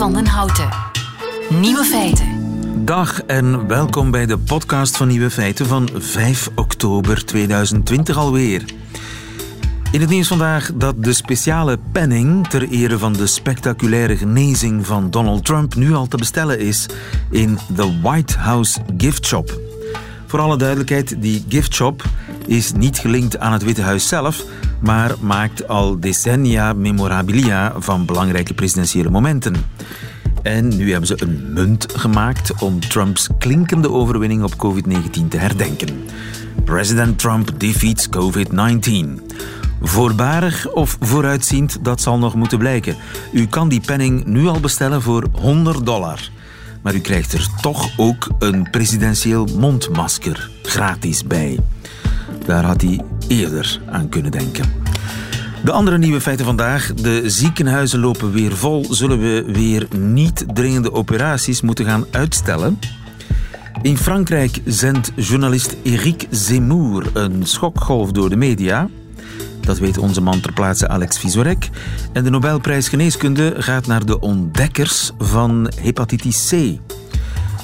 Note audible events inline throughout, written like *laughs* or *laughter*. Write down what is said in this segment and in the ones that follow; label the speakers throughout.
Speaker 1: van den Houten. Nieuwe feiten.
Speaker 2: Dag en welkom bij de podcast van Nieuwe Feiten van 5 oktober 2020 alweer. In het nieuws vandaag dat de speciale penning ter ere van de spectaculaire genezing van Donald Trump nu al te bestellen is in de White House Gift Shop. Voor alle duidelijkheid, die gift shop is niet gelinkt aan het Witte Huis zelf, maar maakt al decennia memorabilia van belangrijke presidentiële momenten. En nu hebben ze een munt gemaakt om Trumps klinkende overwinning op COVID-19 te herdenken. President Trump defeats COVID-19. Voorbarig of vooruitziend, dat zal nog moeten blijken. U kan die penning nu al bestellen voor 100 dollar. Maar u krijgt er toch ook een presidentieel mondmasker gratis bij. Daar had hij eerder aan kunnen denken. De andere nieuwe feiten vandaag. De ziekenhuizen lopen weer vol. Zullen we weer niet dringende operaties moeten gaan uitstellen? In Frankrijk zendt journalist Eric Zemmour een schokgolf door de media. Dat weet onze man ter plaatse Alex Visorek. En de Nobelprijs Geneeskunde gaat naar de ontdekkers van hepatitis C.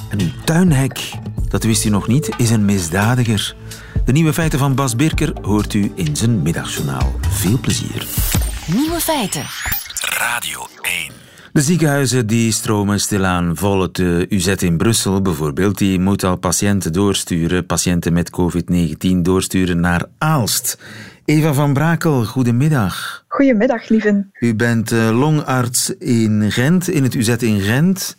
Speaker 2: En uw tuinhek, dat wist u nog niet, is een misdadiger. De nieuwe feiten van Bas Birker hoort u in zijn middagjournaal. Veel plezier.
Speaker 1: Nieuwe feiten.
Speaker 2: Radio 1. De ziekenhuizen die stromen stilaan vol. Het UZ in Brussel bijvoorbeeld, die moet al patiënten doorsturen, patiënten met COVID-19 doorsturen naar Aalst. Eva van Brakel, goedemiddag.
Speaker 3: Goedemiddag, lieve.
Speaker 2: U bent eh, longarts in Gent, in het UZ in Gent,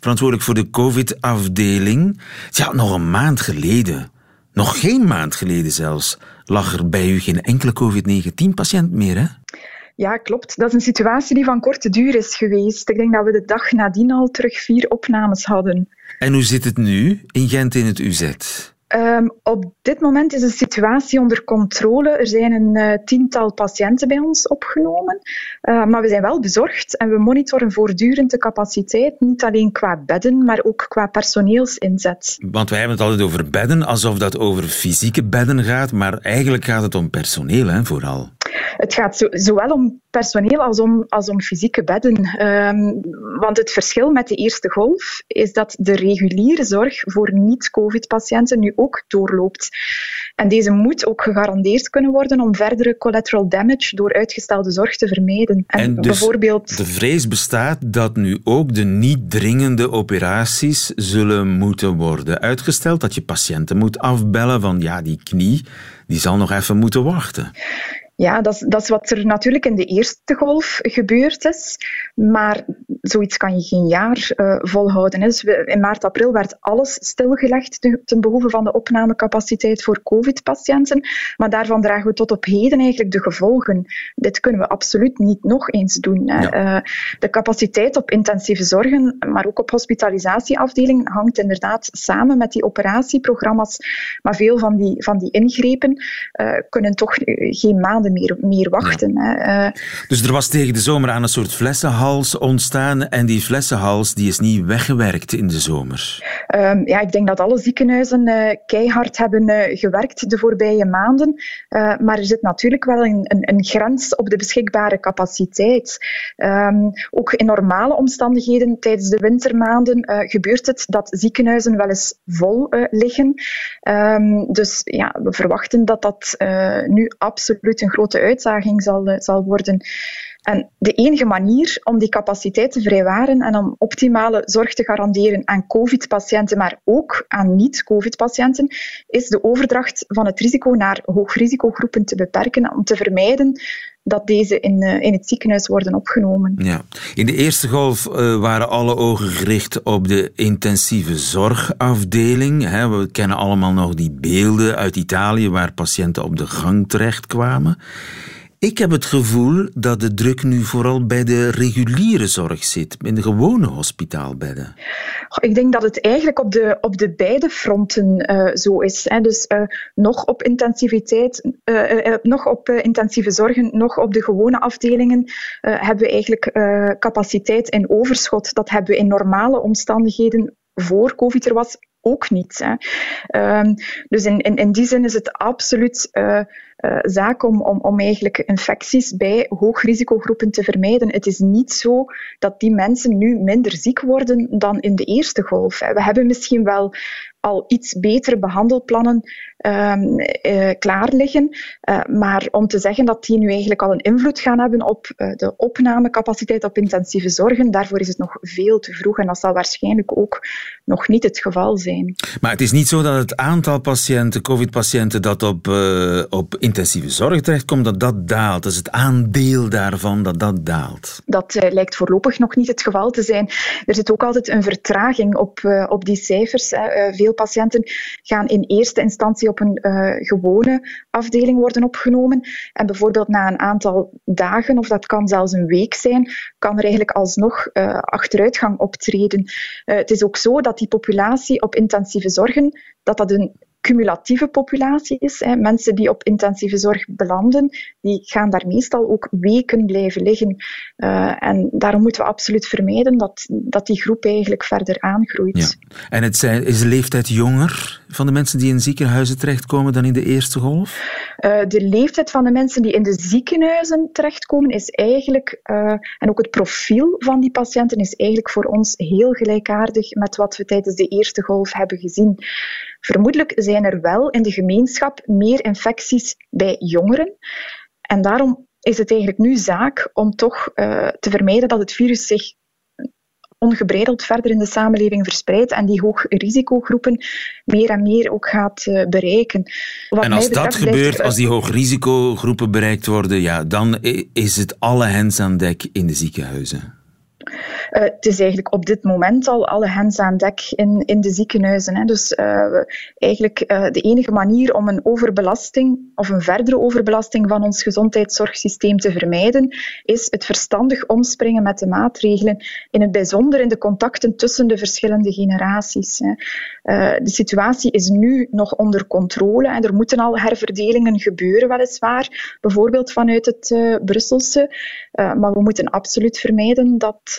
Speaker 2: verantwoordelijk voor de COVID-afdeling. Ja, nog een maand geleden, nog geen maand geleden zelfs, lag er bij u geen enkele COVID-19-patiënt meer, hè?
Speaker 3: Ja, klopt. Dat is een situatie die van korte duur is geweest. Ik denk dat we de dag nadien al terug vier opnames hadden.
Speaker 2: En hoe zit het nu in Gent in het UZ?
Speaker 3: Um, op dit moment is de situatie onder controle. Er zijn een uh, tiental patiënten bij ons opgenomen. Uh, maar we zijn wel bezorgd en we monitoren voortdurend de capaciteit. Niet alleen qua bedden, maar ook qua personeelsinzet.
Speaker 2: Want wij hebben het altijd over bedden, alsof dat over fysieke bedden gaat. Maar eigenlijk gaat het om personeel, hè, vooral.
Speaker 3: Het gaat zo, zowel om personeel als om, als om fysieke bedden. Um, want het verschil met de eerste golf is dat de reguliere zorg voor niet-COVID-patiënten nu ook doorloopt. En deze moet ook gegarandeerd kunnen worden om verdere collateral damage door uitgestelde zorg te vermijden.
Speaker 2: En, en dus bijvoorbeeld... de vrees bestaat dat nu ook de niet dringende operaties zullen moeten worden uitgesteld, dat je patiënten moet afbellen van ja, die knie, die zal nog even moeten wachten.
Speaker 3: Ja, dat is, dat is wat er natuurlijk in de eerste golf gebeurd is. Maar zoiets kan je geen jaar uh, volhouden. Dus in maart, april werd alles stilgelegd ten behoeve van de opnamecapaciteit voor COVID-patiënten. Maar daarvan dragen we tot op heden eigenlijk de gevolgen. Dit kunnen we absoluut niet nog eens doen. Ja. Uh, de capaciteit op intensieve zorgen, maar ook op hospitalisatieafdelingen, hangt inderdaad samen met die operatieprogramma's. Maar veel van die, van die ingrepen uh, kunnen toch geen maanden meer, meer wachten. Ja. Hè.
Speaker 2: Uh, dus er was tegen de zomer aan een soort flessenhals ontstaan en die flessenhals die is niet weggewerkt in de zomer?
Speaker 3: Um, ja, ik denk dat alle ziekenhuizen uh, keihard hebben uh, gewerkt de voorbije maanden. maar er zit natuurlijk wel een, een, een grens op de beschikbare capaciteit. Um, ook in normale omstandigheden, tijdens de wintermaanden, gebeurt het dat ziekenhuizen wel eens vol liggen. Um, dus ja, we verwachten dat dat nu absoluut een grote uitdaging zal, eh, zal worden. En de enige manier om die capaciteit te vrijwaren en om optimale zorg te garanderen aan COVID-patiënten, maar ook aan niet-COVID-patiënten, is de overdracht van het risico naar hoogrisicogroepen te beperken om te vermijden dat deze in, uh, in het ziekenhuis worden opgenomen.
Speaker 2: Ja. In de eerste golf uh, waren alle ogen gericht op de intensieve zorgafdeling. We kennen allemaal nog die beelden uit Italië waar patiënten op de gang terechtkwamen. Ik heb het gevoel dat de druk nu vooral bij de reguliere zorg zit, in de gewone hospitaalbedden.
Speaker 3: Ik denk dat het eigenlijk op de, op de beide fronten uh, zo is. Hè. Dus uh, nog op intensiviteit, uh, nog op intensieve zorgen, nog op de gewone afdelingen hebben we eigenlijk capaciteit in overschot. Dat hebben we in normale omstandigheden voor COVID er was ook niet. Hè. Um, dus in, in, in die zin is het absoluut uh, zaak om, om, om eigenlijk infecties bij hoogrisicogroepen te vermijden. Het is niet zo dat die mensen nu minder ziek worden dan in de eerste golf. We hebben misschien wel al iets betere behandelplannen um, uh, klaar liggen. Uh, maar om te zeggen dat die nu eigenlijk al een invloed gaan hebben op uh, de opnamecapaciteit op intensieve zorgen, daarvoor is het nog veel te vroeg en dat zal waarschijnlijk ook nog niet het geval zijn.
Speaker 2: Maar het is niet zo dat het aantal patiënten, covid-patiënten, dat op, op intensieve zorg terechtkomt, dat dat daalt. Is het aandeel daarvan dat dat daalt.
Speaker 3: Dat lijkt voorlopig nog niet het geval te zijn. Er zit ook altijd een vertraging op, op die cijfers. veel patiënten gaan in eerste instantie op een uh, gewone afdeling worden opgenomen. En bijvoorbeeld na een aantal dagen, of dat kan zelfs een week zijn, kan er eigenlijk alsnog uh, achteruitgang optreden. Uh, het is ook zo dat die populatie op intensieve zorgen, dat dat een cumulatieve populatie is. Hè. Mensen die op intensieve zorg belanden, die gaan daar meestal ook weken blijven liggen. Uh, en daarom moeten we absoluut vermijden dat, dat die groep eigenlijk verder aangroeit.
Speaker 2: Ja. En het zijn, is de leeftijd jonger van de mensen die in ziekenhuizen terechtkomen dan in de eerste golf?
Speaker 3: Uh, de leeftijd van de mensen die in de ziekenhuizen terechtkomen is eigenlijk, uh, en ook het profiel van die patiënten is eigenlijk voor ons heel gelijkaardig met wat we tijdens de eerste golf hebben gezien. Vermoedelijk zijn er wel in de gemeenschap meer infecties bij jongeren. En daarom is het eigenlijk nu zaak om toch uh, te vermijden dat het virus zich ongebreideld verder in de samenleving verspreidt en die hoogrisicogroepen meer en meer ook gaat uh, bereiken.
Speaker 2: Wat en als dat gebeurt, als die hoogrisicogroepen bereikt worden, ja, dan is het alle hens aan dek in de ziekenhuizen.
Speaker 3: Uh, het is eigenlijk op dit moment al alle hens aan dek in, in de ziekenhuizen. Hè. Dus uh, eigenlijk uh, de enige manier om een overbelasting of een verdere overbelasting van ons gezondheidszorgsysteem te vermijden, is het verstandig omspringen met de maatregelen, in het bijzonder in de contacten tussen de verschillende generaties. Hè. de situatie is nu nog onder controle en er moeten al herverdelingen gebeuren, weliswaar, bijvoorbeeld vanuit het Brusselse. maar we moeten absoluut vermijden dat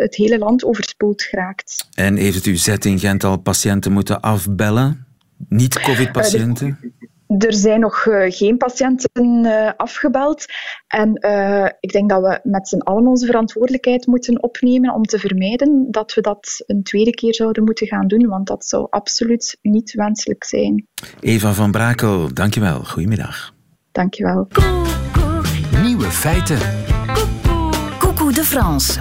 Speaker 3: het hele land overspoeld geraakt.
Speaker 2: En heeft het UZ in Gent al patiënten moeten afbellen? Niet-COVID-patiënten?
Speaker 3: Uh, er zijn nog uh, geen patiënten afgebeld. En ik denk dat we met z'n allen onze verantwoordelijkheid moeten opnemen om te vermijden dat we dat een tweede keer zouden moeten gaan doen, want dat zou absoluut niet wenselijk zijn.
Speaker 2: Eva van Brakel, dankjewel. Goedemiddag.
Speaker 3: Dankjewel.
Speaker 1: Nieuwe feiten. Coucou de France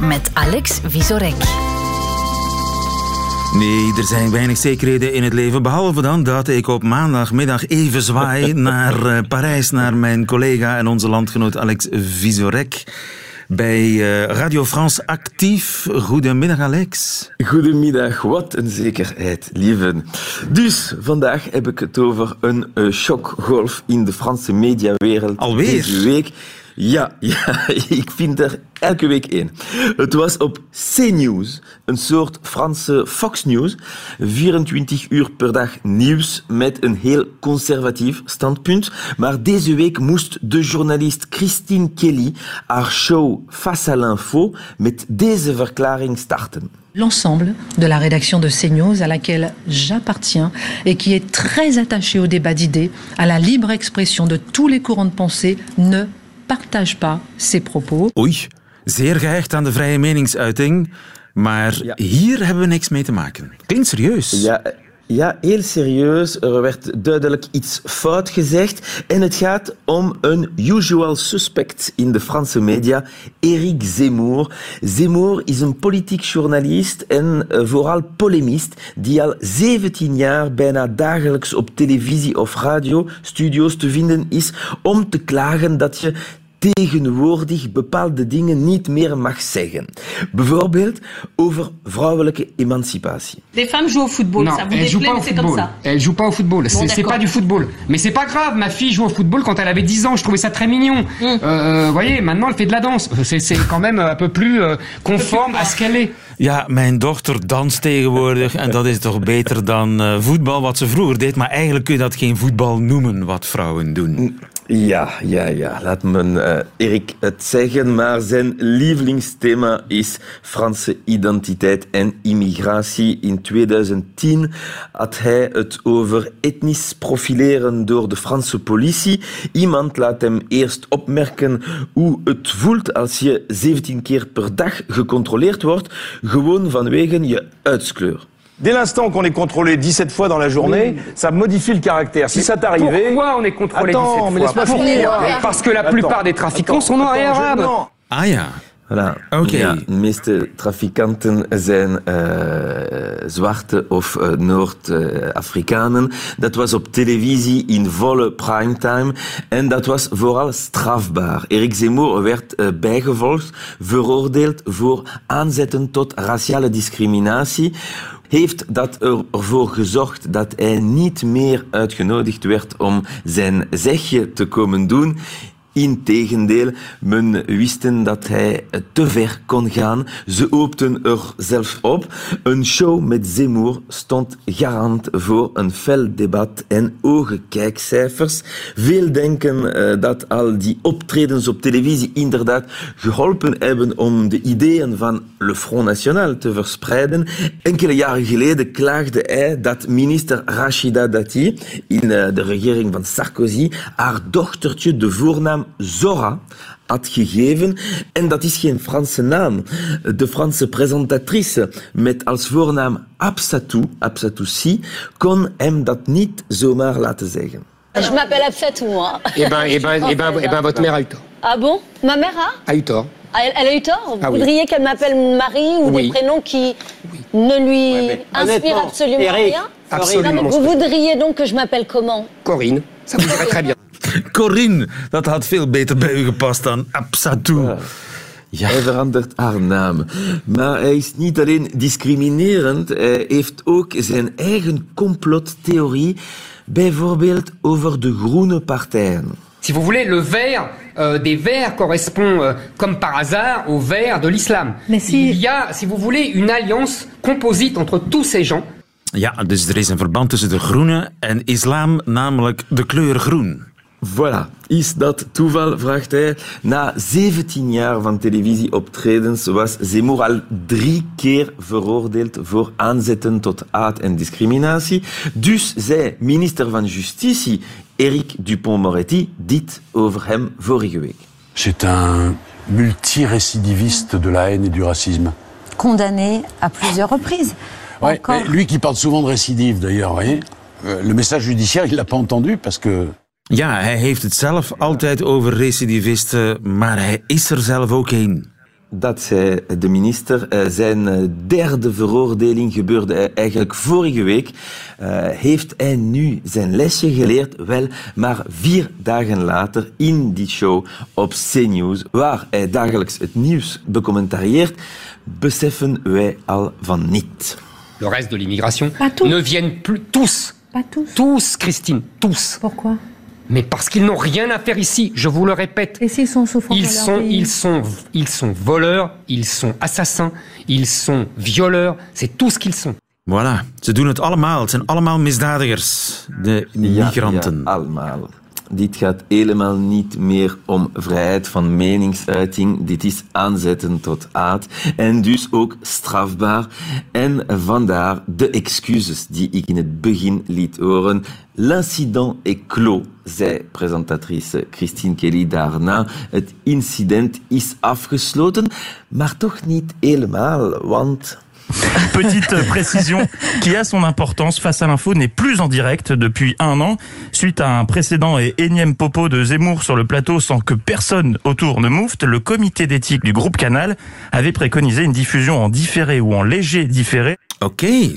Speaker 1: met Alex Visorek.
Speaker 2: Nee, er zijn weinig zekerheden in het leven. Behalve dan dat ik op maandagmiddag even zwaai *laughs* naar uh, Parijs, naar mijn collega en onze landgenoot Alex Visorek. Bij uh, Radio France actief. Goedemiddag, Alex.
Speaker 4: Goedemiddag, wat een zekerheid, lieven. Dus vandaag heb ik het over een uh, shockgolf in de Franse mediawereld.
Speaker 2: Alweer?
Speaker 4: Deze week. Ja, *laughs* ja, ik vind er elke week één. Het was op CNews, een soort Franse Fox News. 24 uur per dag nieuws met een heel conservatief standpunt. Maar deze week moest de journalist Christine Kelly haar show Face à l'info met deze verklaring starten.
Speaker 5: l'ensemble de la rédaction de CNews à laquelle j'appartiens et qui est très attachée au débat d'idées, à la libre expression de tous les courants de pensée, ne partage pas ces propos.
Speaker 2: Oei, zeer gehecht aan de vrije meningsuiting. Maar ja. hier hebben we niks mee te maken. Klinkt serieus.
Speaker 4: Ja, ja, heel serieus. Er werd duidelijk iets fout gezegd. En het gaat om een usual suspect in de Franse media, Eric Zemmour. Zemmour is een politiek journalist en uh, vooral polemist die al 17 jaar bijna dagelijks op televisie of radio studio's te vinden is om te klagen dat je tegenwoordig bepaalde dingen niet meer mag zeggen. Bijvoorbeeld over vrouwelijke emancipatie.
Speaker 6: Les femmes jouent au football,
Speaker 7: non,
Speaker 6: ça vous déplaît, mais c'est comme ça.
Speaker 7: Elles jouent pas au football, bon, c'est pas du football. Mais c'est pas grave, ma fille joue au football quand elle avait 10 ans, je trouvais ça très mignon. Vous mm. euh, voyez, maintenant elle fait de la danse. C'est quand même un peu plus euh, conforme à ce qu'elle est.
Speaker 2: Ja, mijn dochter danst tegenwoordig en dat is toch beter dan uh, voetbal wat ze vroeger deed. Maar eigenlijk kun je dat geen voetbal noemen wat vrouwen doen.
Speaker 4: Ja, ja, ja. Laat me uh, Erik het zeggen, maar zijn lievelingsthema is Franse identiteit en immigratie. In 2010 had hij het over etnisch profileren door de Franse politie. Iemand laat hem eerst opmerken hoe het voelt als je 17 keer per dag gecontroleerd wordt, gewoon vanwege je uitskleur.
Speaker 8: Dès l'instant qu'on est contrôlé 17 fois dans la journée, oui. ça modifie le caractère. Si ça t'arrivait...
Speaker 7: Pourquoi on est contrôlé
Speaker 8: Attends,
Speaker 7: 17
Speaker 8: mais
Speaker 7: fois
Speaker 8: laisse-moi finir.
Speaker 7: Parce que la plupart des trafiquants sont noirs et arabes.
Speaker 2: Ah ja.
Speaker 4: Voilà.
Speaker 2: Oké.
Speaker 4: Ja, de meeste trafikanten zijn uh, zwarte of uh, Noord-Afrikanen. dat was op televisie in volle primetime en dat was vooral strafbaar. Erik Zemmour werd uh, bijgevolgd, veroordeeld voor aanzetten tot raciale discriminatie heeft dat ervoor gezorgd dat hij niet meer uitgenodigd werd om zijn zegje te komen doen. Integendeel, men wisten dat hij te ver kon gaan. Ze hoopten er zelf op. Een show met Zemmour stond garant voor een fel debat en hoge kijkcijfers. Veel denken uh, dat al die optredens op televisie inderdaad geholpen hebben om de ideeën van Le Front National te verspreiden. Enkele jaren geleden klaagde hij dat minister Rachida Dati in uh, de regering van Sarkozy haar dochtertje de voornaam Zora had gegeven. En dat is geen Franse naam. De Franse presentatrice met als voornaam Absatou, Absatou Si, kon hem dat niet zomaar laten zeggen.
Speaker 9: Je m'appelle Absatou, moi.
Speaker 7: Eh ben, eh ben, eh ben, eh ben, votre mère a eu tort.
Speaker 9: Ah bon? Ma mère a?
Speaker 7: A eu tort.
Speaker 9: Ah, elle, elle, a eu tort? Vous
Speaker 7: Ah oui.
Speaker 9: voudriez qu'elle m'appelle Marie ou
Speaker 7: Oui.
Speaker 9: des prénoms qui ne lui
Speaker 8: mais
Speaker 9: inspirent absolument
Speaker 8: Eric,
Speaker 9: rien?
Speaker 7: Absolument.
Speaker 9: Non, vous voudriez donc que je m'appelle comment?
Speaker 7: Corinne, ça vous irait très bien.
Speaker 2: Corinne, dat had veel beter bij u gepast dan Absatou.
Speaker 4: Ja. Hij verandert haar naam. Maar hij is niet alleen discriminerend, hij heeft ook zijn eigen complottheorie, bijvoorbeeld over de groene partijen.
Speaker 7: Si vous voulez, le vert euh, des verts correspond, euh, comme par hasard, au vert de l'islam.
Speaker 5: Si-
Speaker 7: Il y a, si vous voulez, une alliance composite entre tous ces gens.
Speaker 2: Ja, dus er is een verband tussen de groene en islam, namelijk de kleur groen.
Speaker 4: Voilà. Is dat toeval, vraagt hij. Na 17 jaar van televisieoptredens was Zemmour al drie keer veroordeeld voor aanzetten tot haat en discriminatie. Dus zei minister van Justitie Eric Dupont-Moretti dit over hem vorige week.
Speaker 10: C'est un multirécidiviste de la haine et du racisme.
Speaker 11: condamné à plusieurs reprises.
Speaker 10: Ouais,
Speaker 11: Encore.
Speaker 10: mais lui qui parle souvent de récidive d'ailleurs, voyez. Euh, le message judiciaire, il l'a pas entendu parce que
Speaker 2: Ja, hij heeft het zelf altijd over recidivisten, maar hij is er zelf ook een.
Speaker 4: Dat zei de minister. Eh, Zijn eh, derde veroordeling gebeurde eigenlijk vorige week. Eh, Heeft hij nu zijn lesje geleerd? Wel, maar vier dagen later in die show op CNews, waar hij dagelijks het nieuws becommentarieert, beseffen wij al van niet.
Speaker 7: Le reste de l'immigration ne viennent plus tous.
Speaker 5: Pas tous.
Speaker 7: Tous, Christine, tous.
Speaker 5: Pourquoi
Speaker 7: Mais parce qu'ils n'ont rien à faire ici, je vous le répète.
Speaker 5: Et s'ils sont souffrants
Speaker 7: Ils
Speaker 5: dans leur
Speaker 7: sont,
Speaker 5: pays
Speaker 7: ils, sont, ils sont voleurs, ils sont assassins, ils sont violeurs, c'est tout ce qu'ils sont.
Speaker 2: Voilà, ze doen het allemaal. Het zijn allemaal misdadigers, de migranten.
Speaker 4: Ja, allemaal. Dit gaat helemaal niet meer om vrijheid van meningsuiting. Dit is aanzetten tot haat en dus ook strafbaar. En vandaar de excuses die ik in het begin liet horen. L'incident est clos, zei presentatrice Christine Kelly daarna. Het incident is afgesloten, maar toch niet helemaal, want... *laughs*
Speaker 12: Petite précision qui a son importance. Face à l'info n'est plus en direct depuis un an. Suite à un précédent et énième popo de Zemmour sur le plateau sans que personne autour ne moufte, le comité d'éthique du groupe Canal avait préconisé une diffusion en différé ou en léger différé.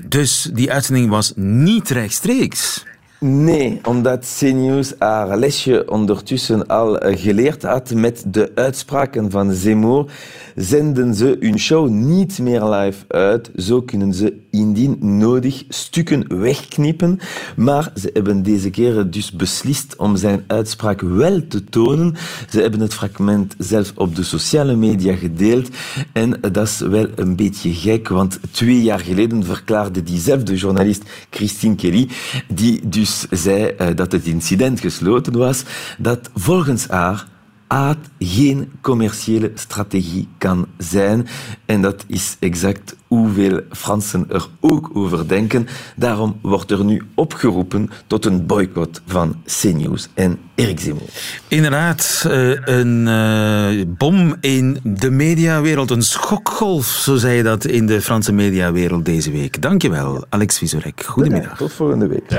Speaker 2: Dus die uitzending was niet rechtstreeks.
Speaker 4: Nee, omdat CNews haar lesje ondertussen al eh, geleerd had met de uitspraken van Zemmour, zenden ze hun show niet meer live uit. Zo kunnen ze indien nodig stukken wegknippen. Maar ze hebben deze keer dus beslist om zijn uitspraak wel te tonen. Ze hebben het fragment zelf op de sociale media gedeeld. En dat is wel een beetje gek, want twee jaar geleden verklaarde diezelfde journalist Christine Kelly, die dus zei eh, dat het incident gesloten was, dat volgens haar aard geen commerciële strategie kan zijn. En dat is exact hoeveel Fransen er ook over denken. Daarom wordt er nu opgeroepen tot een boycott van CNews en Eric Zemmour.
Speaker 2: Inderdaad, eh, een uh, bom in de mediawereld, een schokgolf, zo zei je dat in de Franse mediawereld deze week. Dankjewel, Alex Visorek. Goedemiddag.
Speaker 4: Tot volgende week.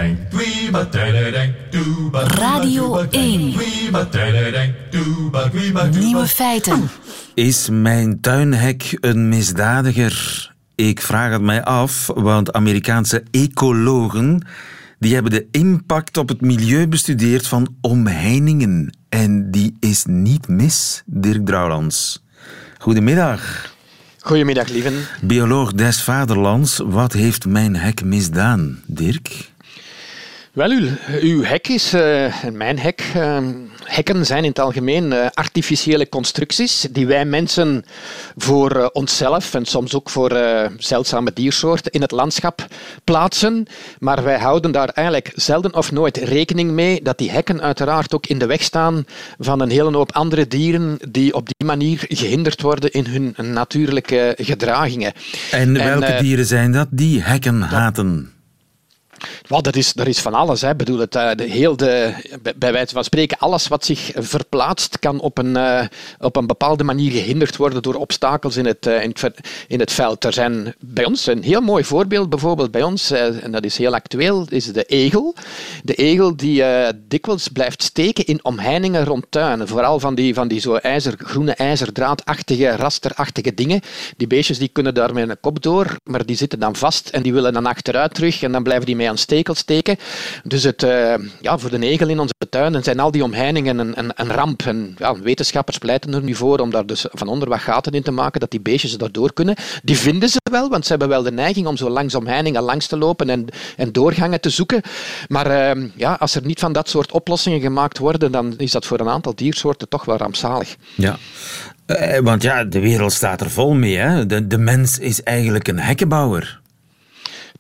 Speaker 1: Radio 1. Nieuwe feiten.
Speaker 2: Is mijn tuinhek een misdadiger? Ik vraag het mij af, want Amerikaanse ecologen die hebben de impact op het milieu bestudeerd van omheiningen. En die is niet mis, Dirk Drouwlands. Goedemiddag.
Speaker 13: Goedemiddag, lieven.
Speaker 2: Bioloog des Vaderlands, wat heeft mijn hek misdaan, Dirk?
Speaker 13: Wel, uw, uw hek is, uh, mijn hek, uh, hekken zijn in het algemeen uh, artificiële constructies die wij mensen voor onszelf en soms ook voor zeldzame diersoorten in het landschap plaatsen. Maar wij houden daar eigenlijk zelden of nooit rekening mee dat die hekken uiteraard ook in de weg staan van een hele hoop andere dieren die op die manier gehinderd worden in hun natuurlijke gedragingen.
Speaker 2: En welke dieren zijn dat die hekken haten?
Speaker 13: Well, dat, is, dat is van alles. Hè. Bedoel, het, de, heel de, bij wijze van spreken, alles wat zich verplaatst kan op een, uh, op een bepaalde manier gehinderd worden door obstakels in het, uh, in, het, veld. Er zijn bij ons een heel mooi voorbeeld, bijvoorbeeld bij ons, en dat is heel actueel, is de egel. De egel die dikwijls blijft steken in omheiningen rond tuinen. Vooral van die, van die zo ijzer, groene ijzerdraadachtige, rasterachtige dingen. Die beestjes die kunnen daar met een kop door, maar die zitten dan vast en die willen dan achteruit terug en dan blijven die mee aan steken. Dus het, uh, ja, voor de egel in onze tuinen zijn al die omheiningen een, ramp. En ja, wetenschappers pleiten er nu voor om daar dus van onder wat gaten in te maken, dat die beestjes daardoor kunnen. Die vinden ze wel, want ze hebben wel de neiging om zo langs omheiningen langs te lopen en, en doorgangen te zoeken. Maar uh, ja, als er niet van dat soort oplossingen gemaakt worden, dan is dat voor een aantal diersoorten toch wel rampzalig.
Speaker 2: Ja. Uh, want ja, de wereld staat er vol mee. Hè? De, de mens is eigenlijk een hekkenbouwer.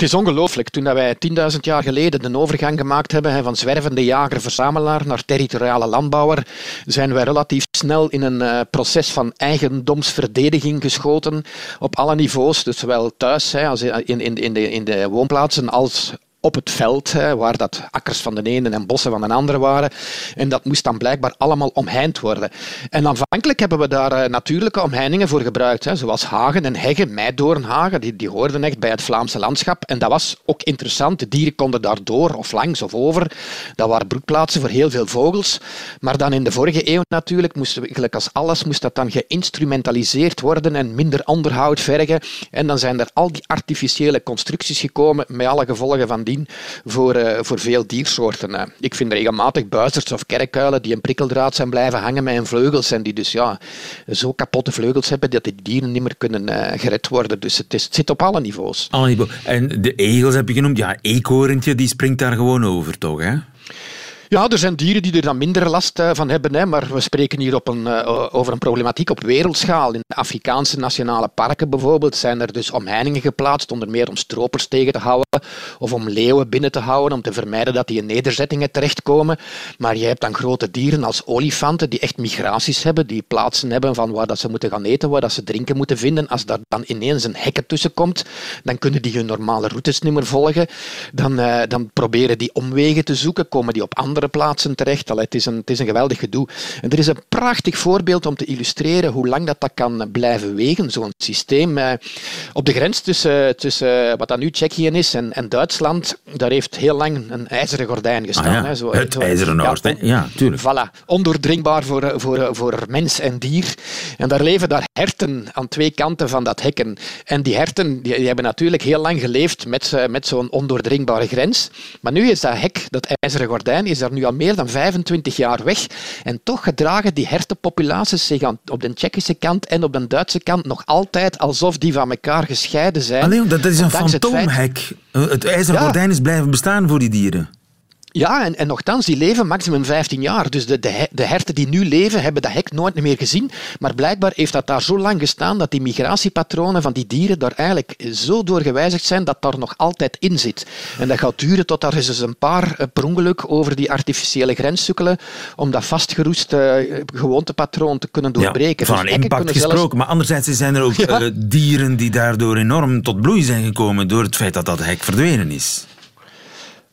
Speaker 13: Het is ongelooflijk. Toen wij 10.000 jaar geleden de overgang gemaakt hebben van zwervende jager-verzamelaar naar territoriale landbouwer, zijn wij relatief snel in een uh, proces van eigendomsverdediging geschoten op alle niveaus. Dus zowel thuis, in de woonplaatsen, als op het veld, waar dat akkers van de ene en bossen van de andere waren. En dat moest dan blijkbaar allemaal omheind worden. En aanvankelijk hebben we daar eh, natuurlijke omheiningen voor gebruikt, hè, zoals hagen en heggen, meidoornhagen, die, die hoorden echt bij het Vlaamse landschap. En dat was ook interessant. De dieren konden daar door of langs of over. Dat waren broedplaatsen voor heel veel vogels. Maar dan in de vorige eeuw natuurlijk, moest, gelijk als alles, moest dat dan geïnstrumentaliseerd worden en minder onderhoud vergen. En dan zijn er al die artificiële constructies gekomen met alle gevolgen van die voor, uh, voor veel diersoorten. Ik vind regelmatig buizerds of kerkuilen die een prikkeldraad zijn blijven hangen met hun vleugels en die dus ja, zo kapotte vleugels hebben dat die dieren niet meer kunnen uh, gered worden. Dus het, is, zit op alle niveaus.
Speaker 2: Alle niveaus. En de egels heb je genoemd. Ja, eekhoorntje die springt daar gewoon over, toch? Hè?
Speaker 13: Ja, er zijn dieren die er dan minder last uh, van hebben, maar we spreken hier op een, uh, over een problematiek op wereldschaal. In Afrikaanse nationale parken bijvoorbeeld zijn er dus omheiningen geplaatst, onder meer om stropers tegen te houden of om leeuwen binnen te houden, om te vermijden dat die in nederzettingen terechtkomen. Maar je hebt dan grote dieren als olifanten die echt migraties hebben, die plaatsen hebben van waar dat ze moeten gaan eten, waar dat ze drinken moeten vinden. Als daar dan ineens een hekken tussen komt, dan kunnen die hun normale routes niet meer volgen. Dan, uh, dan proberen die omwegen te zoeken, komen die op andere plaatsen terecht. Allee, het, is een, het is een geweldig gedoe. En er is een prachtig voorbeeld om te illustreren hoe lang dat, dat kan blijven wegen, zo'n systeem. Eh, op de grens tussen, tussen wat dan nu Tsjechië is en, en Duitsland, daar heeft heel lang een ijzeren gordijn gestaan.
Speaker 2: Ah, ja.
Speaker 13: hè, zo,
Speaker 2: het
Speaker 13: zo,
Speaker 2: ijzeren ja, gordijn, ja, tuurlijk.
Speaker 13: Voilà, ondoordringbaar voor, voor, voor mens en dier. En daar leven daar herten aan twee kanten van dat hekken. En die herten die, die hebben natuurlijk heel lang geleefd met, met zo'n ondoordringbare grens. Maar nu is dat hek, dat ijzeren gordijn, is daar waren nu al meer dan 25 jaar weg. En toch gedragen die hertenpopulaties zich aan, op de Tsjechische kant en op de Duitse kant nog altijd alsof die van elkaar gescheiden zijn.
Speaker 2: Alleen, dat is een fantoomhek. Het, het ijzeren gordijn is blijven bestaan voor die dieren.
Speaker 13: Ja, en, en nogthans, die leven maximum 15 jaar. Dus de, de, de herten die nu leven, hebben dat hek nooit meer gezien. Maar blijkbaar heeft dat daar zo lang gestaan dat die migratiepatronen van die dieren daar eigenlijk zo door gewijzigd zijn dat daar nog altijd in zit. En dat gaat duren tot daar eens een paar uh, per ongeluk over die artificiële grens sukkelen om dat vastgeroeste uh, gewoontepatroon te kunnen doorbreken.
Speaker 2: Ja, van dus een impact gesproken. Zelfs... Maar anderzijds zijn er ook *laughs* ja. uh, dieren die daardoor enorm tot bloei zijn gekomen door het feit dat dat hek verdwenen is.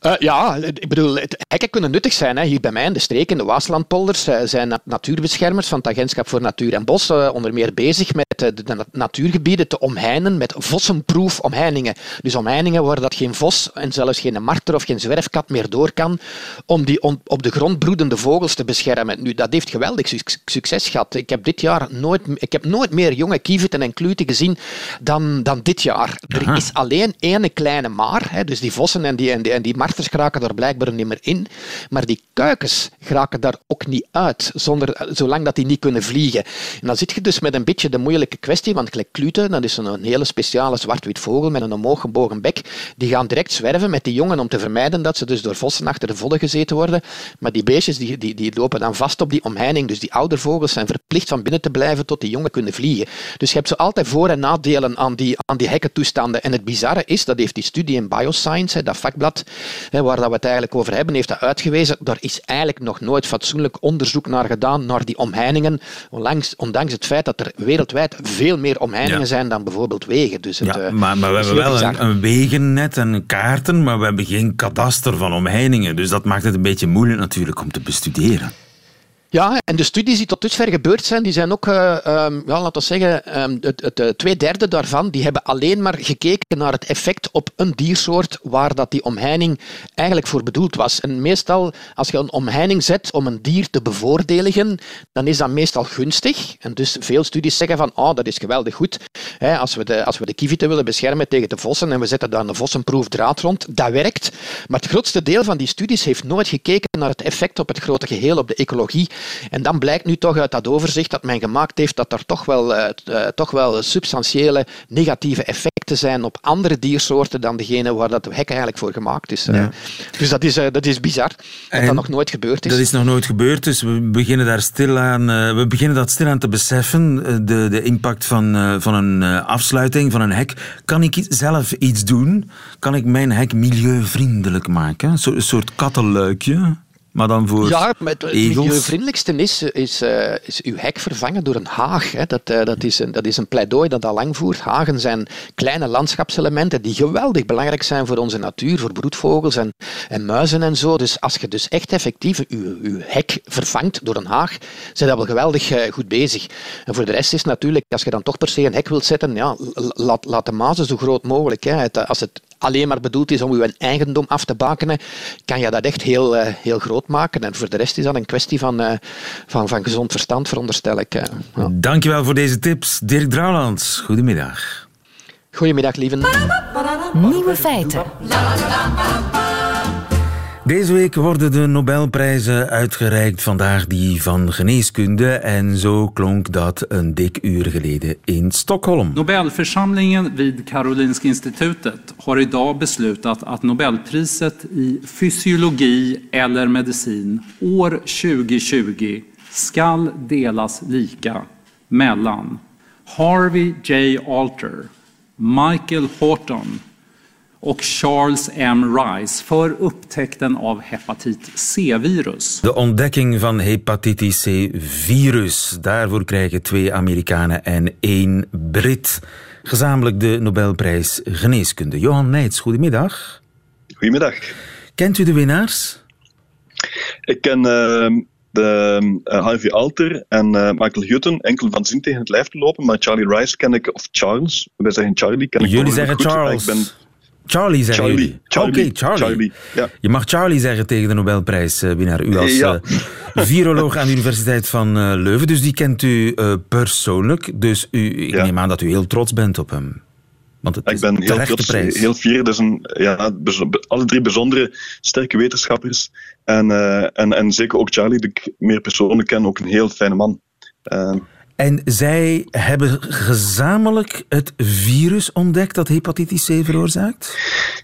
Speaker 13: Uh, ja, ik bedoel, hekken kunnen nuttig zijn. Hè. Hier bij mij in de streek, in de Waaslandpolders, uh, zijn natuurbeschermers van het Agentschap voor Natuur en Bos uh, onder meer bezig met de, de, natuurgebieden te omheinen met vossenproef omheiningen. Dus omheiningen waar dat geen vos en zelfs geen marter of geen zwerfkat meer door kan om die on, op de grond broedende vogels te beschermen. Nu, dat heeft geweldig su succes gehad. Ik heb dit jaar nooit, ik heb nooit meer jonge kieviten en kluten gezien dan, dan dit jaar. Er is alleen ene kleine maar, hè, dus die vossen en die, en die, en die marters geraken daar blijkbaar niet meer in. Maar die kuikens geraken daar ook niet uit, zonder, zolang dat die niet kunnen vliegen. En dan zit je dus met een beetje de moeilijke kwestie, want gelijk dat is een hele speciale zwart-wit vogel met een omhoog gebogen bek, die gaan direct zwerven met die jongen om te vermijden dat ze dus door vossen achter de vodden gezeten worden. Maar die beestjes die, die, die lopen dan vast op die omheining, dus die oudervogels zijn verplicht van binnen te blijven tot die jongen kunnen vliegen. Dus je hebt zo altijd voor- en nadelen aan die, aan die hekkentoestanden. En het bizarre is, dat heeft die studie in Bioscience, dat vakblad, waar dat we het eigenlijk over hebben, heeft dat uitgewezen. Daar is eigenlijk nog nooit fatsoenlijk onderzoek naar gedaan, naar die omheiningen, ondanks, ondanks het feit dat er wereldwijd veel meer omheiningen ja. zijn dan bijvoorbeeld wegen. Dus het,
Speaker 2: ja, maar, maar we hebben wel een, een, wegennet en kaarten, maar we hebben geen kadaster van omheiningen. Dus dat maakt het een beetje moeilijk natuurlijk om te bestuderen.
Speaker 13: Ja, en de studies die tot dusver gebeurd zijn, die zijn ook, uh, um, ja, laten we zeggen, um, het, het, het, twee derde daarvan, die hebben alleen maar gekeken naar het effect op een diersoort waar dat die omheining eigenlijk voor bedoeld was. En meestal, als je een omheining zet om een dier te bevoordeligen, dan is dat meestal gunstig. En dus veel studies zeggen van, oh, dat is geweldig goed. Als, we de, als we de kievieten willen beschermen tegen de vossen en we zetten daar een vossenproef draad rond, dat werkt. Maar het grootste deel van die studies heeft nooit gekeken naar het effect op het grote geheel, op de ecologie. En dan blijkt nu toch uit dat overzicht dat men gemaakt heeft dat er toch wel, uh, uh, toch wel substantiële negatieve effecten zijn op andere diersoorten dan degene waar dat hek eigenlijk voor gemaakt is. Ja. Dus dat is, dat is bizar, dat en dat nog nooit gebeurd is.
Speaker 2: Dat is nog nooit gebeurd, dus we beginnen daar stil aan, we beginnen dat stil aan te beseffen, de, de impact van, van een afsluiting, van een hek. Kan ik zelf iets doen? Kan ik mijn hek milieuvriendelijk maken? Een soort kattenluikje? Maar dan voor
Speaker 13: ja, het milieuvriendelijkste is, is, uh, is uw hek vervangen door een haag. Hè. Dat, uh, dat, is een, dat is een pleidooi dat al lang voert. Hagen zijn kleine landschapselementen die geweldig belangrijk zijn voor onze natuur, voor broedvogels en, en muizen en zo. Dus als je dus echt effectief uw, uw hek vervangt door een haag, zijn dat wel geweldig uh, goed bezig. En voor de rest is natuurlijk, als je dan toch per se een hek wilt zetten, ja, laat, laat de mazen zo groot mogelijk. Hè. Het, als het alleen maar bedoeld is om uw eigendom af te bakenen, kan je dat echt heel, uh, heel groot maken. En voor de rest is dat een kwestie van, uh, van, van gezond verstand, veronderstel ik. Uh,
Speaker 2: ja. Dankjewel voor deze tips. Dirk Drouwlands, goedemiddag.
Speaker 13: Goedemiddag, lieven.
Speaker 1: Nieuwe feiten.
Speaker 2: Deze week worden de Nobelprijzen uitgereikt. Vandaag die van geneeskunde. En zo klonk dat een dik uur geleden in Stockholm.
Speaker 14: Nobelförsamlingen vid Karolinska institutet har idag beslutat att Nobelpriset i fysiologi eller medicin år 2020 skall delas lika mellan Harvey J. Alter, Michael Horton och Charles M. Rice för upptäckten av hepatit C-virus.
Speaker 2: De ontdekking van hepatitis C-virus. Daarvoor krijgen twee Amerikanen en één Brit gezamenlijk de Nobelprijs Geneeskunde. Johan Neits, goedemiddag.
Speaker 15: Goedemiddag.
Speaker 2: Kent u de winnaars?
Speaker 15: Ik ken uh, de uh, Harvey Alter en uh, Michael Hutton enkel van zin tegen het lijf te lopen, maar Charlie Rice ken ik, of Charles, wij zeggen Charlie, ken ik
Speaker 2: Jullie zeggen
Speaker 15: goed.
Speaker 2: Charles.
Speaker 15: Ik ben
Speaker 2: Charlie zeggen
Speaker 15: Charlie. Charlie.
Speaker 2: Oké, Charlie.
Speaker 15: Charlie, ja.
Speaker 2: Je mag Charlie zeggen tegen de Nobelprijswinnaar. U als
Speaker 15: Ja.
Speaker 2: eh, viroloog aan de Universiteit van eh, Leuven. Dus die kent u eh, persoonlijk. Dus u, ik neem aan dat u heel trots bent op hem. Want het
Speaker 15: ik
Speaker 2: is
Speaker 15: ben heel trots,
Speaker 2: prijs.
Speaker 15: heel fier. Dat een, ja, alle drie bijzondere, sterke wetenschappers. En, eh, en, en zeker ook Charlie, die ik meer persoonlijk ken, ook een heel fijne man.
Speaker 2: En zij hebben gezamenlijk het virus ontdekt dat hepatitis C veroorzaakt?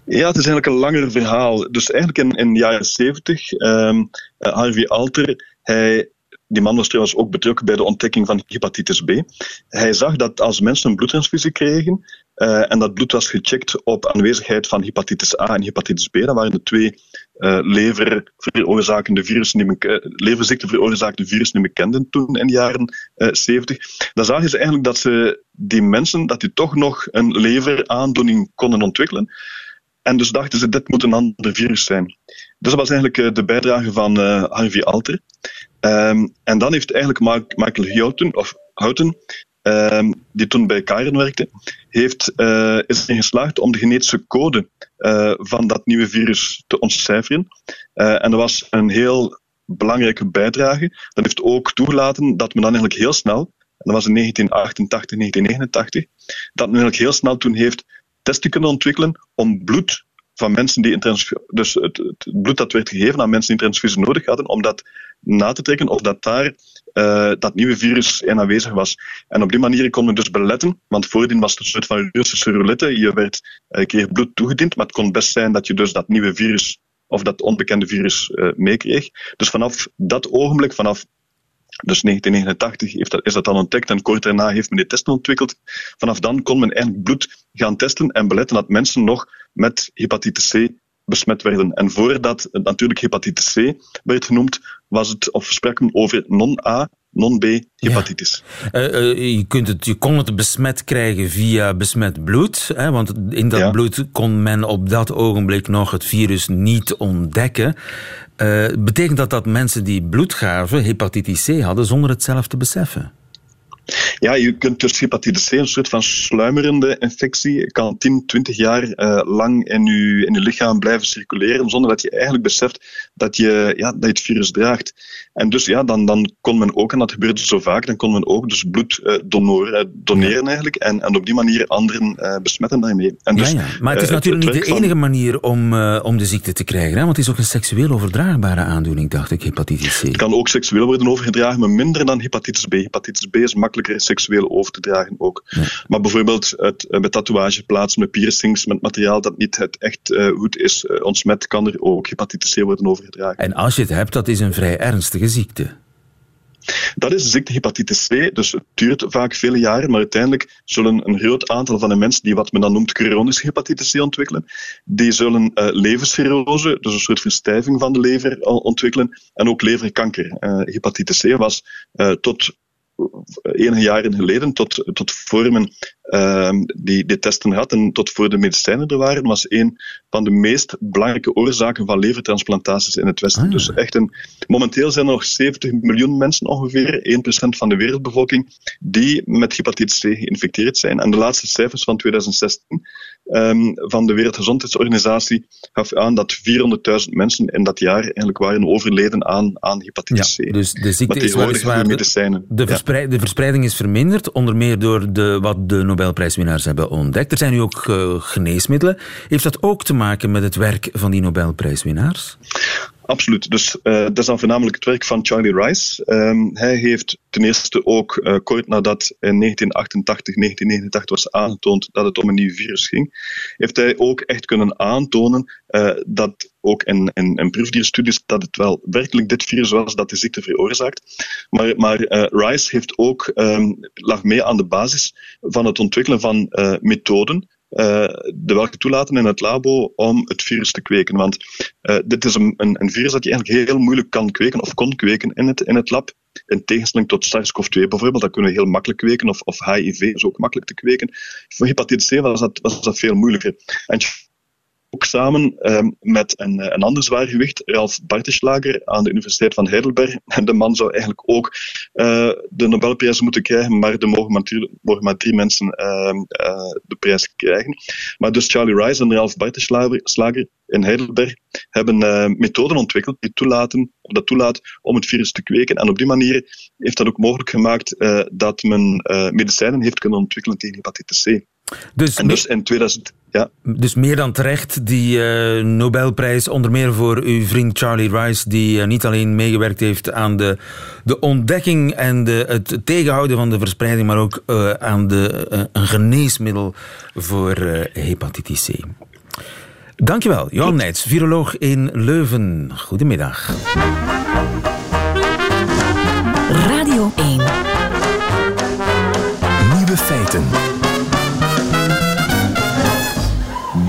Speaker 15: Ja, het is eigenlijk een langer verhaal. Dus eigenlijk in, in de jaren 70, ehm eh, Harvey Alter, hij, die man was ook betrokken bij de ontdekking van hepatitis B. Hij zag dat als mensen een bloedtransfusie kregen eh, en dat bloed was gecheckt op aanwezigheid van hepatitis A en hepatitis B, dat waren de twee eh lever veroorzakende virussen die men, leverziekten veroorzakende virussen die we kenden toen in de jaren eh 70. Dan zagen ze eigenlijk dat ze die mensen, dat die toch nog een leveraandoening konden ontwikkelen. En dus dachten ze, dit moet een ander virus zijn. Dus dat was eigenlijk de bijdrage van Harvey Alter. Ehm, en dan heeft eigenlijk Mark, Michael Houghton, of Houghton, ehm, die toen bij Karen werkte, heeft, eh, is erin geslaagd om de genetische code eh, van dat nieuwe virus te ontcijferen. Eh, en dat was een heel belangrijke bijdrage. Dat heeft ook toegelaten dat men dan eigenlijk heel snel, en dat was in 1988, 1989, dat men eigenlijk heel snel toen heeft testen kunnen ontwikkelen om bloed van mensen die een transfusie, dus het, bloed dat werd gegeven aan mensen die een transfusie nodig hadden, om dat na te trekken of dat daar eh, dat nieuwe virus in aanwezig was. En op die manier kon men dus beletten, want voordien was het een soort van Russische roulette. Je werd, eh, je kreeg bloed toegediend, maar het kon best zijn dat je dus dat nieuwe virus of dat onbekende virus eh, meekreeg. Dus vanaf dat ogenblik, vanaf dus 1989 heeft dat, is dat dan ontdekt en kort daarna heeft men die testen ontwikkeld. Vanaf dan kon men eigenlijk bloed gaan testen en beletten dat mensen nog met hepatitis C besmet werden. En voordat het natuurlijk hepatitis C werd genoemd, was het, of sprak men over non-A, non-B hepatitis.
Speaker 2: Eh, eh, je, kunt het, je kon het besmet krijgen via besmet bloed, hè, want in dat
Speaker 15: Ja.
Speaker 2: bloed kon men op dat ogenblik nog het virus niet ontdekken. Eh, betekent dat dat mensen die bloed gaven hepatitis C hadden zonder het zelf te beseffen?
Speaker 15: Ja, je kunt dus hepatitis C, een soort van sluimerende infectie, kan 10, 20 jaar eh, lang in je, in je lichaam blijven circuleren, zonder dat je eigenlijk beseft dat je, ja, dat je het virus draagt. En dus ja, dan, dan kon men ook, en dat gebeurde zo vaak, dan kon men ook dus bloed eh, donoren, eh, doneren eigenlijk, en, en op die manier anderen eh, besmetten daarmee. En dus,
Speaker 2: ja, ja. Maar het is natuurlijk niet de
Speaker 15: van-
Speaker 2: enige manier om, om de ziekte te krijgen. Hè? Want het is ook een seksueel overdraagbare aandoening, dacht ik, hepatitis C.
Speaker 15: Het kan ook seksueel worden overgedragen, maar minder dan hepatitis B. Hepatitis B is makkelijker seksueel over te dragen ook. Maar bijvoorbeeld het, met tatoeageplaatsen, met piercings, met materiaal dat niet het echt goed is ontsmet, kan er ook hepatitis C worden overgedragen.
Speaker 2: En als je het hebt, dat is een vrij ernstige ziekte.
Speaker 15: Dat is de ziekte hepatitis C, dus het duurt vaak vele jaren, maar uiteindelijk zullen een groot aantal van de mensen die wat men dan noemt chronische hepatitis C ontwikkelen, die zullen eh levercirrose, dus een soort verstijving van de lever, al ontwikkelen, en ook leverkanker. Eh, hepatitis C was eh, tot enige jaren geleden, tot, tot voor men ehm, die, die testen had en tot voor de medicijnen er waren, was een van de meest belangrijke oorzaken van levertransplantaties in het Westen. Dus echt een, momenteel zijn er nog 70 miljoen mensen ongeveer, 1% van de wereldbevolking, die met hepatitis C geïnfecteerd zijn. En de laatste cijfers van 2016 ehm, van de Wereldgezondheidsorganisatie gaf aan dat 400.000 mensen in dat jaar eigenlijk waren overleden aan, aan hepatitis C.
Speaker 2: Dus de ziekte is weliswaar... De,
Speaker 15: medicijnen.
Speaker 2: de,
Speaker 15: Ja.
Speaker 2: verspreid- de verspreiding is verminderd, onder meer door de, wat de Nobelprijswinnaars hebben ontdekt. Er zijn nu ook eh, geneesmiddelen. Heeft dat ook te maken met het werk van die Nobelprijswinnaars?
Speaker 15: Absoluut. Dus eh, dat is dan voornamelijk het werk van Charlie Rice. Ehm, hij heeft ten eerste ook eh, kort nadat in 1988, 1989 was aangetoond dat het om een nieuw virus ging, heeft hij ook echt kunnen aantonen eh, dat ook in, in, in proefdierstudies dat het wel werkelijk dit virus was dat de ziekte veroorzaakt. Maar, maar Rice heeft ook, ehm, lag mee aan de basis van het ontwikkelen van methoden de welke toelaten in het labo om het virus te kweken. Want eh, dit is een, een, een virus dat je eigenlijk heel moeilijk kan kweken of kon kweken in het, in het lab. In tegenstelling tot SARS-CoV-2 bijvoorbeeld, dat kunnen we heel makkelijk kweken, of, of HIV is ook makkelijk te kweken. Voor hepatitis C was dat, was dat veel moeilijker. En ook samen ehm, met een, eh, een ander zwaargewicht, Ralf Barteslager aan de Universiteit van Heidelberg. De man zou eigenlijk ook eh, de Nobelprijs moeten krijgen, maar er mogen maar, drie- mensen ehm, eh, de prijs krijgen. Maar dus Charlie Rice en Ralf Barteslager Slager in Heidelberg hebben methoden ontwikkeld die toelaten, dat toelaat om het virus te kweken. En op die manier heeft dat ook mogelijk gemaakt dat men medicijnen heeft kunnen ontwikkelen tegen hepatitis C.
Speaker 2: Dus,
Speaker 15: en dus in 2000... Ja.
Speaker 2: Dus meer dan terecht die uh, Nobelprijs, onder meer voor uw vriend Charlie Rice, die uh, niet alleen meegewerkt heeft aan de, de ontdekking en de, het tegenhouden van de verspreiding, maar ook uh, aan de, een geneesmiddel voor hepatitis C. Dankjewel, Johan Nijts, viroloog in Leuven. Goedemiddag.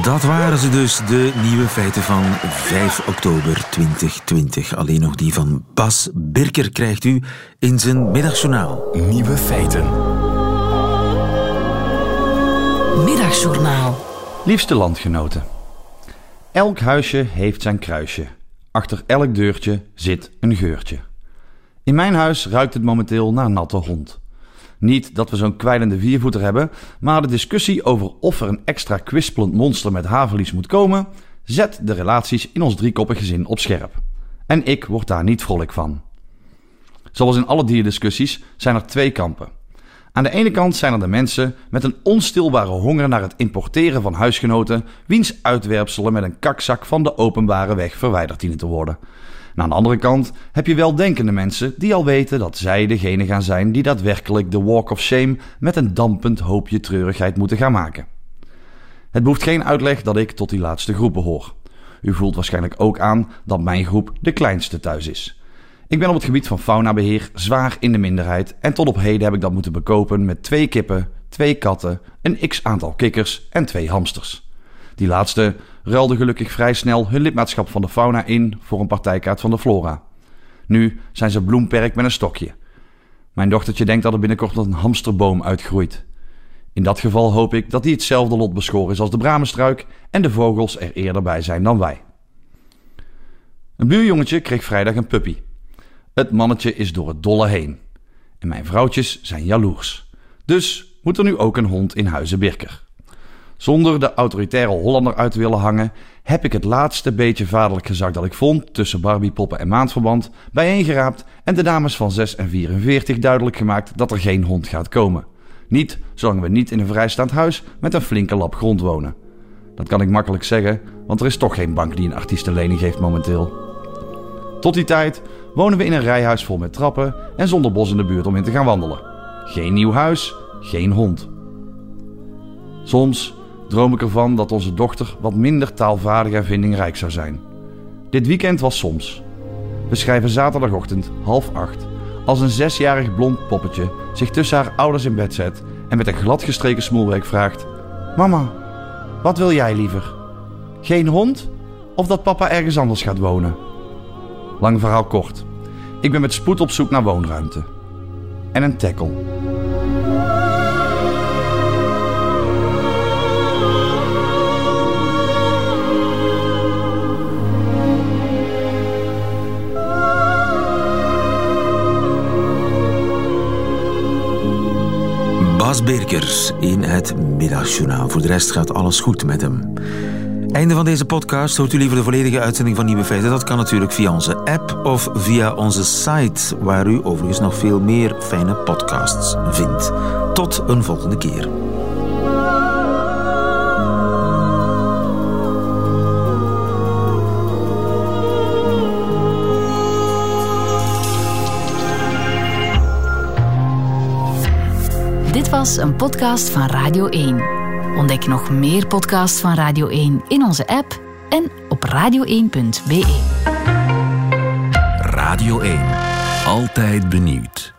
Speaker 2: Dat waren ze dus, de nieuwe feiten van 5 oktober 2020. Alleen nog die van Bas Birker krijgt u in zijn middagjournaal.
Speaker 1: Nieuwe feiten. Middagjournaal.
Speaker 16: Liefste landgenoten. Elk huisje heeft zijn kruisje. Achter elk deurtje zit een geurtje. In mijn huis ruikt het momenteel naar natte hond. Niet dat we zo'n kwijlende viervoeter hebben, maar de discussie over of er een extra kwispelend monster met haverlies moet komen, zet de relaties in ons driekoppig gezin op scherp. En ik word daar niet vrolijk van. Zoals in alle dierdiscussies zijn er twee kampen. Aan de ene kant zijn er de mensen met een onstilbare honger naar het importeren van huisgenoten, wiens uitwerpselen met een kakzak van de openbare weg verwijderd dienen te worden. En aan de andere kant heb je weldenkende mensen die al weten dat zij degene gaan zijn die daadwerkelijk de walk of shame met een dampend hoopje treurigheid moeten gaan maken. Het behoeft geen uitleg dat ik tot die laatste groep behoor. U voelt waarschijnlijk ook aan dat mijn groep de kleinste thuis is. Ik ben op het gebied van faunabeheer zwaar in de minderheid en tot op heden heb ik dat moeten bekopen met twee kippen, twee katten, een x aantal kikkers en twee hamsters. Die laatste ruilden gelukkig vrij snel hun lidmaatschap van de fauna in voor een partijkaart van de flora. Nu zijn ze bloemperk met een stokje. Mijn dochtertje denkt dat er binnenkort een hamsterboom uitgroeit. In dat geval hoop ik dat die hetzelfde lot beschoren is als de bramenstruik en de vogels er eerder bij zijn dan wij. Een buurjongetje kreeg vrijdag een puppy. Het mannetje is door het dolle heen. En mijn vrouwtjes zijn jaloers. Dus moet er nu ook een hond in Huizen Birker. Zonder de autoritaire Hollander uit te willen hangen, heb ik het laatste beetje vaderlijk gezag dat ik vond tussen Barbiepoppen en maandverband bijeengeraapt en de dames van 6 en 44 duidelijk gemaakt dat er geen hond gaat komen. Niet zolang we niet in een vrijstaand huis met een flinke lap grond wonen. Dat kan ik makkelijk zeggen, want er is toch geen bank die een artiestenlening geeft momenteel. Tot die tijd wonen we in een rijhuis vol met trappen en zonder bos in de buurt om in te gaan wandelen. Geen nieuw huis, geen hond. Soms droom ik ervan dat onze dochter wat minder taalvaardig en vindingrijk zou zijn. Dit weekend was soms. We schrijven zaterdagochtend half acht als een zesjarig blond poppetje zich tussen haar ouders in bed zet en met een gladgestreken smoelwerk vraagt: Mama, wat wil jij liever? Geen hond of dat papa ergens anders gaat wonen? Lang verhaal kort. Ik ben met spoed op zoek naar woonruimte. En een tackle.
Speaker 2: Bas Birkers in het Middagjournaal. Voor de rest gaat alles goed met hem. Einde van deze podcast. Hoort u liever de volledige uitzending van Nieuwe Feiten? Dat kan natuurlijk via onze app of via onze site, waar u overigens nog veel meer fijne podcasts vindt. Tot een volgende keer.
Speaker 1: Dit was een podcast van Radio 1. Ontdek nog meer podcasts van Radio 1 in onze app en op radio1.be.
Speaker 17: Radio 1. Altijd benieuwd.